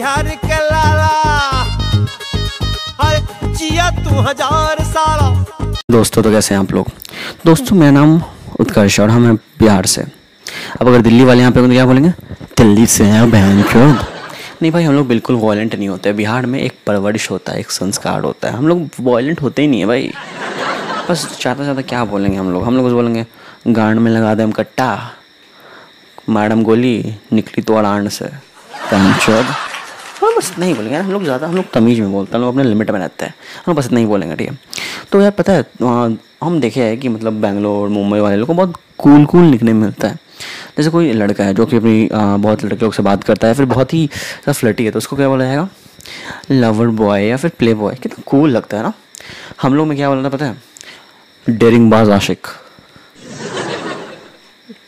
बिहार के लाला। अरे जिया तू हज़ार साला। दोस्तों तो कैसे हैं आप लोग? दोस्तों, मेरा नाम उत्कर्ष और हम हैं बिहार से। अब अगर दिल्ली वाले यहाँ पे क्या बोलेंगे? दिल्ली से हैं बहन चोद नहीं भाई, हम लोग बिल्कुल वॉयलेंट नहीं होते। बिहार में एक परवरिश होता है, एक संस्कार होता है। हम लोग वॉयलेंट होते ही नहीं है भाई। बस ज़्यादा ज़्यादा क्या बोलेंगे हम लोग? हम लोग बोलेंगे, गांड में लगा दे कट्टा। मैडम गोली, निकली तो अड़ांड से। बहन चोद हाँ बस नहीं बोलेंगे यार, हम लोग ज़्यादा, हम लोग तमीज़ में बोलते हैं, हम लोग अपने लिमिट में रहते हैं। हम बस नहीं बोलेंगे, ठीक है? तो यार पता है हम देखे हैं कि मतलब बैंगलोर, मुंबई वाले लोग को बहुत कूल कूल निकने मिलता है। जैसे कोई लड़का है जो कि अपनी बहुत लड़के लोग से बात करता है, फिर बहुत ही फ्लटी है तो उसको क्या बोला जाएगा? लवर बॉय या फिर प्ले बॉय कितना कूल लगता है ना? हम लोग में क्या बोला था पता है? डेरिंग बाज आशिक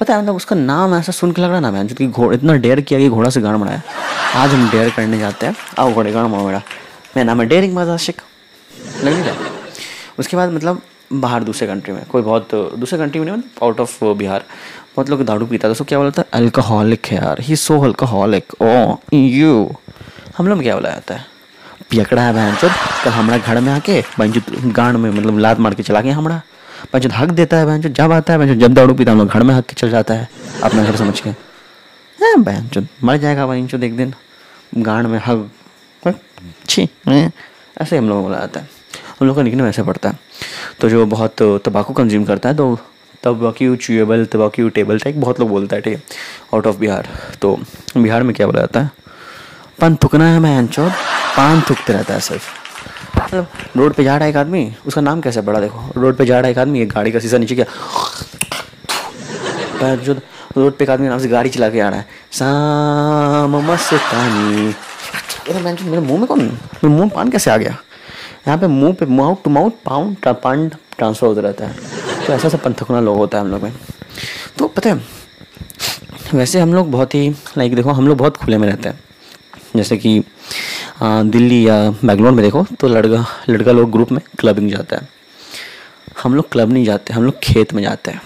पता है मतलब उसका नाम ऐसा सुन के लग रहा ना मैं क्योंकि घोड़ा इतना डेयर किया कि घोड़ा से गाड़ मराया आज हम डेयर करने जाते हैं। आओ घोड़े, गाड़ मारो मेरा मेरा नाम है डेयरिंग बाज आशिक लग नहीं उसके बाद मतलब बाहर दूसरे कंट्री में, कोई बहुत दूसरे कंट्री में नहीं मतलब आउट ऑफ़ बिहार। बहुत लोग दारू पीता था उसको क्या बोला था अल्कोहलिक है यार। ही सो अल्कोहलिक ओ यू हम लोग क्या बोला जाता है? पियकड़ा है बहन कल हमारा घर में आके बहन गांड में मतलब लात मार के चला गया हमारा। बहन हक देता है बहन जब आता है बहन जब दारू पीता हम लोग घर में हक के चल जाता है। अपना घर समझ के। है बहन मर जाएगा बहन एक दिन गांड में हक छी ऐसे हम लोगों को बोला जाता है। हम लोग का निकने वैसे पड़ता है। तो जो बहुत तंबाकू कंज्यूम करता है तो tobacco chewable tobacco table type बहुत लोग बोलता है, ठीक है। आउट ऑफ़ बिहार तो बिहार में क्या बोला जाता है? पान थुकना है, मैं पान थुकते रहता है सिर्फ़। मतलब रोड पे जा रहा है एक आदमी, उसका नाम कैसे पड़ा देखो। रोड पे जा रहा है एक आदमी, एक गाड़ी का शीशा नीचे पैर जो, रोड पे एक आदमी नाम से गाड़ी चला के आ रहा है। साम मस्तानी। मैं मेरे मुँह में कौन, मेरे मुँह पान कैसे आ गया? यहाँ पे मुँह पे mouth to mouth pound pound transfer होता रहता है। तो ऐसा सब पंथकुना लोग होता है हम लोग में। तो पता है, वैसे हम लोग बहुत ही लाइक देखो, हम लोग बहुत खुले में रहते हैं। जैसे कि दिल्ली या बेंगलोर में देखो तो लड़का लड़का लोग ग्रुप में क्लबिंग जाता है। हम लोग क्लब नहीं जाते, हम लोग खेत में जाते हैं।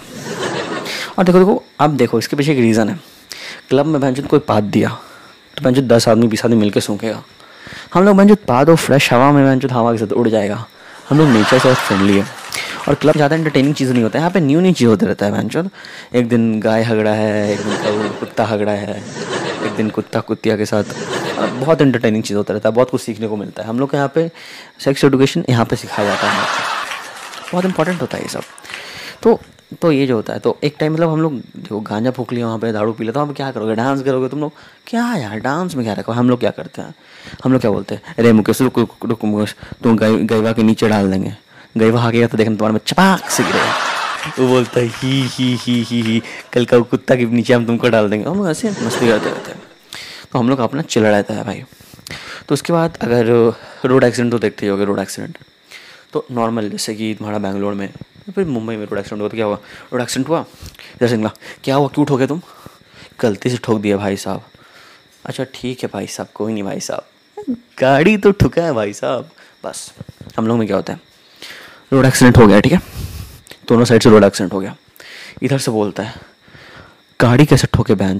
और देखो देखो, अब देखो, इसके पीछे एक रीज़न है। क्लब में बहन कोई पात दिया तो बहन दस आदमी, बीस आदमी मिलकर सूखेगा। हम लोग बहन पात और फ्रेश हवा में बहन हवा के साथ उड़ जाएगा। हम लोग नेचर से फ्रेंडली है। और क्लब ज़्यादा इंटरटेनिंग चीज़ नहीं होता है। यहाँ पे न्यू न्यू चीज़ होते रहता है बहन एक दिन गाय हगड़ा है, एक दिन कुत्ता हगड़ा है। एक दिन कुत्ता कुत्तिया के साथ। बहुत इंटरटेनिंग चीज़ होता रहता है, बहुत कुछ सीखने को मिलता है। हम लोग के यहाँ पे सेक्स एडुकेशन यहाँ पे सिखाया जाता है। बहुत इंपॉर्टेंट होता है ये सब। तो तो ये जो होता है तो एक टाइम मतलब हम लोग जो गांजा फूक लिया, वहाँ पे दारू पी लिया तो हम क्या करोगे? डांस करोगे तुम लोग? क्या यार डांस में क्या रखो हम लोग क्या करते हैं? हम लोग क्या बोलते हैं? अरे मुकेश, रुक रुक मुकेश, तुम गई गैवा के नीचे डाल देंगे। गैवा हाकेगा तो देखना तुम्हारे में चपाक से गिरेगा। वो बोलता है, ही ही ही ही ही, कल का कुत्ता के नीचे हम तुमको डाल देंगे। हम ऐसे मस्ती करते रहते हैं। तो हम लोग अपना चल रहता है भाई। तो उसके बाद अगर रोड एक्सीडेंट तो देखते ही होगे, रोड एक्सीडेंट। तो नॉर्मल जैसे कि तुम्हारा बैंगलोर में, फिर मुंबई में रोड एक्सीडेंट हुआ तो क्या हुआ? रोड एक्सीडेंट हुआ? इधर सिंगला क्या हुआ? क्यों ठोके तुम? गलती से ठोक दिया भाई साहब। अच्छा ठीक है भाई साहब, कोई नहीं भाई साहब। गाड़ी तो ठुका है भाई साहब। बस, हम लोग में क्या होता है? रोड एक्सीडेंट हो गया, ठीक है? दोनों साइड से रोड एक्सीडेंट हो गया इधर से बोलता है गाड़ी कैसे ठोके बहन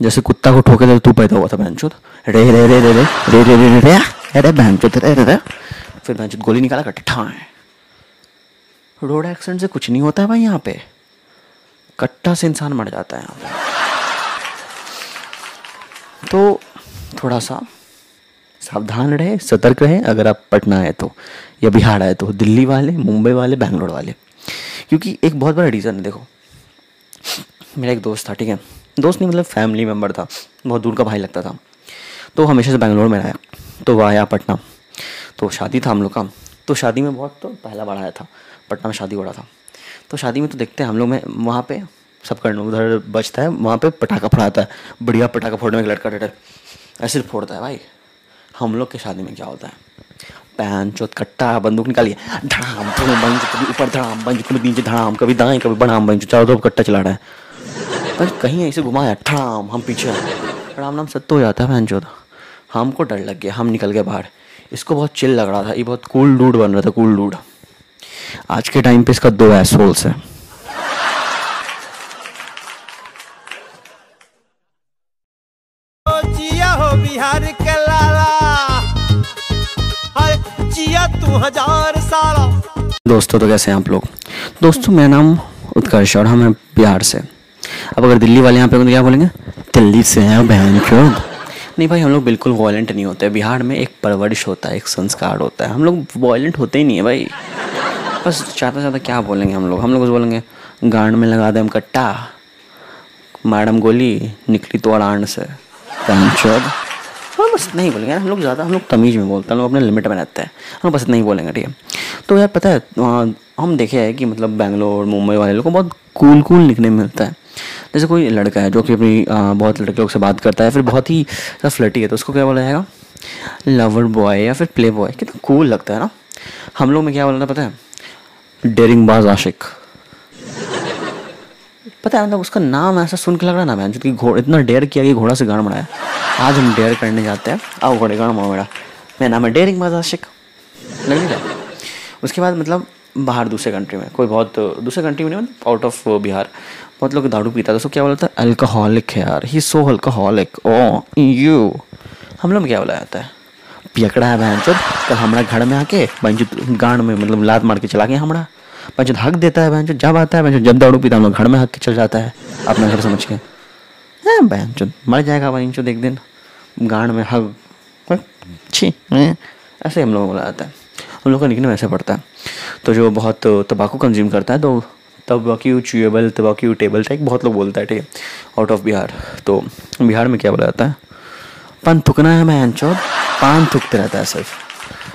जैसे कुत्ता को ठोके तो तू पैदा हुआ था बहन चौध रे रे रे रे रे रे रे रे रे अरे बहन चौध रे रे रे फिर बहन चौध गोली निकाला कट्ठा है रोड एक्सीडेंट से कुछ नहीं होता है भाई यहाँ पे कट्टा से इंसान मर जाता है यहाँ पे तो थोड़ा सा सावधान रहे, सतर्क रहे, अगर आप पटना आए तो या बिहार आए तो दिल्ली वाले, मुंबई वाले, बैंगलोर वाले। क्योंकि एक बहुत बड़ा रीज़न है, देखो। मेरा एक दोस्त था, ठीक है? दोस्त नहीं मतलब फैमिली मेंबर था। बहुत दूर का भाई लगता था। तो हमेशा से बैंगलोर में आया तो वह आया पटना। तो शादी था हम लोग का। तो शादी में बहुत तो पहला बार आया था। पटना में शादी हो रहा था। तो शादी में तो देखते हैं हम लोग में, वहाँ पे सब करना उधर बचता है, वहाँ पे पटाखा फोड़ाता है। बढ़िया पटाखा फोड़ने में लड़का डर ऐसे फोड़ता है भाई। हम लोग के शादी में क्या होता है? पैन चौथ कट्टा, बंदूक निकालिए। धड़ाम बन कभी ऊपर धड़ाम, बन कभी नीचे धड़ाम, कभी दाएँ, कभी बढ़ाम बन चारों तरफ़ कट्टा चला रहा है। पर कहीं ऐसे घुमाया ठड़ाम हम पीछे ठड़ाम नाम सत्य हो जाता है पैन चौथ हमको डर लग गया, हम निकल गए बाहर। इसको बहुत चिल लग रहा था, ये बहुत कूल डूड बन रहा था कूल डूड आज के टाइम पे इसका दो एसोल्स है। दोस्तों तो कैसे हैं आप लोग? दोस्तों, मेरा नाम उत्कर्ष और हम हैं बिहार से। अब अगर दिल्ली वाले यहाँ पे तो क्या बोलेंगे? दिल्ली से हैं बहन चोद नहीं भाई, हम लोग बिल्कुल वॉयलेंट नहीं होते। बिहार में एक परवरिश होता है, एक संस्कार होता है। हम लोग वॉयलेंट होते ही नहीं है भाई। बस ज़्यादा ज़्यादा क्या बोलेंगे हम लोग? हम लोग बोलेंगे, गांड में लगा दे कट्टा। मैडम गोली निकली तो अड़ान से। बहन चोद हाँ बस बोलेंगे यार, हम लोग ज़्यादा, हम लोग तमीज़ में बोलते हैं, हम लोग अपने लिमिट में रहते हैं। हम बस नहीं बोलेंगे, ठीक है? तो यार पता है हम देखे हैं कि मतलब बैंगलोर मुंबई वाले लोग को बहुत कूल कूल निकने मिलता है। जैसे कोई लड़का है जो कि अपनी बहुत लड़के लोग से बात करता है, फिर बहुत ही फ्लटी है तो उसको क्या बोला जाएगा? लवर बॉय या फिर प्ले बॉय कितना कूल लगता है ना? हम लोग में क्या बोलना पता है? डेरिंग बाज आशिक पता है मतलब उसका नाम ऐसा सुन के लग रहा ना मैं कि घोड़ा इतना डेयर किया कि घोड़ा से गाड़ मराया आज हम डेयर करने जाते हैं। आओ घोड़े, गाड़ मारो मेरा मेरा नाम है डेयरिंग आशिक लग नहीं उसके बाद मतलब बाहर दूसरे कंट्री में। कोई बहुत दूसरे कंट्री में नहीं मतलब आउट ऑफ़ बिहार। बहुत लोग दारू पीता था उसको क्या बोला था अल्कोहलिक है यार। ही सो अल्कोहलिक ओ यू हम लोग क्या बोला जाता है? पियकड़ा है बहन चोद कल हमारा घर में आके, बहन गांड में मतलब लात मार के चला गया हमारा। बहन हक देता है बहन जब आता है बहन जब दारू पीता हम लोग घर में हक के चल जाता है। अपना घर समझ के। है बहन चोद मर जाएगा बहन चोद एक दिन गांड में हक छी ऐसे हम लोग बोला जाता है। हम लोग का निकने वैसे पड़ता है। तो जो बहुत तंबाकू कंज्यूम करता है तो tobacco chewable tobacco table type बहुत लोग बोलता है, ठीक है आउट ऑफ़ बिहार। तो बिहार में क्या बोला जाता है? पान थुकना है मैं पान थुकते रहता है सिर्फ़।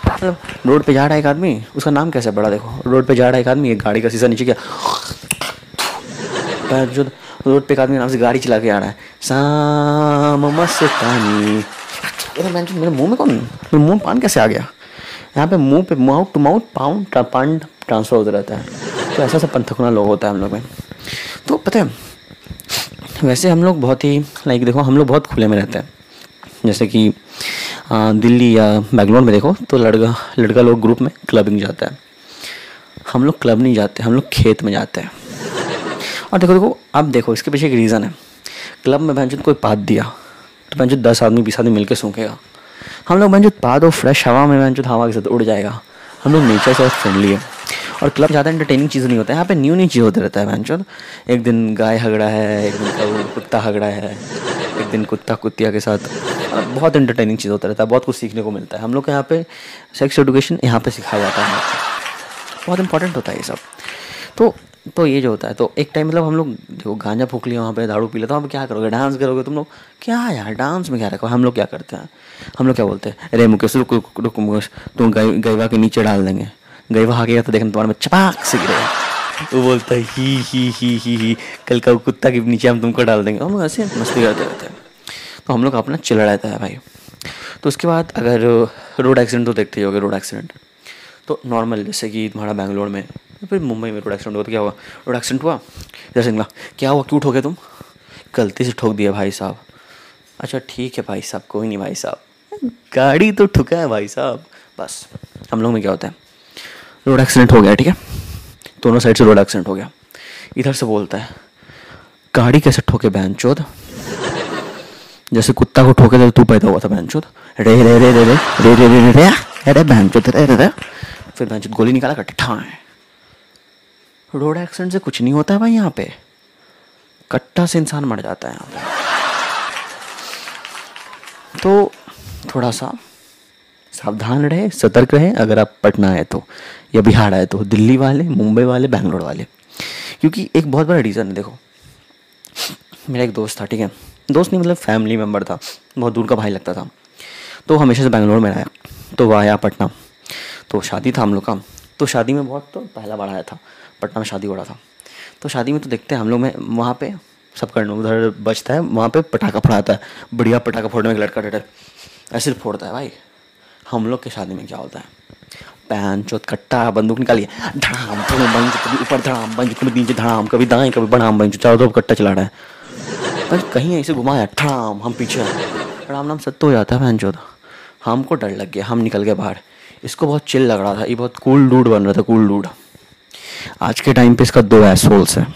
मतलब रोड पे जा रहा है एक आदमी, उसका नाम कैसे बड़ा देखो। रोड पे जा रहा है एक आदमी, एक गाड़ी का शीशा नीचे क्या। जो रोड पे एक आदमी नाम से गाड़ी चला के आ रहा है। साम मस्तानी। मेरे मुँह में कौन मेरे मुँह पान कैसे आ गया? यहाँ पे मुँह पे mouth to mouth pound pound transfer होता रहता है। तो ऐसा सब पंथकुना लोग होता है हम लोग में। तो पता है, वैसे हम लोग बहुत ही लाइक देखो, हम लोग बहुत खुले में रहते हैं। जैसे कि दिल्ली या बेंगलोर में देखो तो लड़का लड़का लोग ग्रुप में क्लबिंग जाता है। हम लोग क्लब नहीं जाते, हम लोग खेत में जाते हैं। और देखो देखो, अब देखो, इसके पीछे एक रीज़न है। क्लब में बहन कोई पात दिया तो बहन दस आदमी, बीस आदमी मिलकर सूखेगा। हम लोग बहन पा और फ्रेश हवा में बहन हवा के साथ उड़ जाएगा। हम लोग नेचर से फ्रेंडली है। और क्लब ज़्यादा इंटरटेनिंग चीज़ नहीं होता है। यहाँ पे न्यू न्यू चीज़ होते रहता है बहन एक दिन गाय हगड़ा है, एक दिन कुत्ता हगड़ा है, एक दिन कुत्ता कुत्तिया के साथ बहुत इंटरटेनिंग चीज़ होता रहता है, बहुत कुछ सीखने को मिलता है। हम लोग के यहाँ पे सेक्स एडुकेशन यहाँ पे सिखाया जाता है। बहुत इंपॉर्टेंट होता है ये सब। तो तो ये जो होता है तो एक टाइम मतलब हम लोग जो गांजा फूक लिया, वहाँ पे दारू पी लेते तो हम क्या करोगे? डांस करोगे तुम लोग? क्या यार डांस में क्या रखो? हम लोग क्या करते हैं? हम लोग क्या बोलते हैं? अरे, मुकेश, रुक रुक मुकेश, तुम गईवा के नीचे डाल देंगे। गईवा आ गया तो देखना, तुम्हारे में चपाक से गिरेगा वो बोलता है, ही ही ही ही ही, कल का कुत्ता के नीचे हम तुमको डाल देंगे। हम ऐसे मस्ती करते रहते हैं। तो हम लोग अपना चल रहता है भाई। तो उसके बाद अगर रोड एक्सीडेंट तो देखते ही होगे रोड एक्सीडेंट तो नॉर्मल जैसे कि तुम्हारा बैंगलोर में, फिर मुंबई में रोड एक्सीडेंट हुआ तो क्या हुआ? रोड एक्सीडेंट हुआ? जैसे सिंगला क्या हुआ? क्यों ठोके तुम? गलती से ठोक दिया भाई साहब। अच्छा ठीक है भाई साहब, कोई नहीं भाई साहब। गाड़ी तो ठुका है भाई साहब। बस, हम लोग में क्या होता है? रोड एक्सीडेंट हो गया, ठीक है? दोनों साइड से रोड एक्सीडेंट हो गया। इधर से बोलता है, गाड़ी कैसे ठोके बहन चौध जैसे कुत्ता को ठोके थे तो पैदा हुआ था बहन चौध रे रे रे रे रे रे रे रे रे, अरे बहन चौध रे रे रे। फिर बहन गोली निकाला कट्ठा है रोड एक्सीडेंट से कुछ नहीं होता है भाई यहाँ पे। कट्टा से इंसान मर जाता है यहाँ पे। तो थोड़ा सा सावधान रहे, सतर्क रहे, अगर आप पटना आए तो या बिहार आए तो दिल्ली वाले, मुंबई वाले, बैंगलोर वाले। क्योंकि एक बहुत बड़ा रीज़न है, देखो। मेरा एक दोस्त था, ठीक है? दोस्त नहीं मतलब फैमिली मेंबर था। बहुत दूर का भाई लगता था। तो हमेशा से बैंगलोर में आया तो वह आया पटना। तो शादी था हम लोग का। तो शादी में बहुत तो पहला बार आया था। पटना में शादी हो रहा था। तो शादी में तो देखते हैं हम लोग में, वहाँ पे सब करने उधर बचता है, वहाँ पे पटाखा फोड़ाता है। बढ़िया पटाखा फोड़ने में लड़का डर ऐसे फोड़ता है भाई। हम लोग के शादी में क्या होता है? पैन चौथ कट्टा बंदूक निकालिए धड़ाम कभी ऊपर धड़ाम बंज कभी नीचे धड़ाम, कभी दाएँ, कभी बढ़ाम बंज चारों तरफ़ कट्टा चला रहा है। पर कहीं ऐसे घुमाया, ठाम, हम पीछे राम नाम सत्य हो जाता है बहन हमको डर लग गया, हम निकल गए बाहर। इसको बहुत चिल लग रहा था, ये बहुत कूल डूड बन रहा था कूल डूड आज के टाइम पे इसका दो एसोल्स है।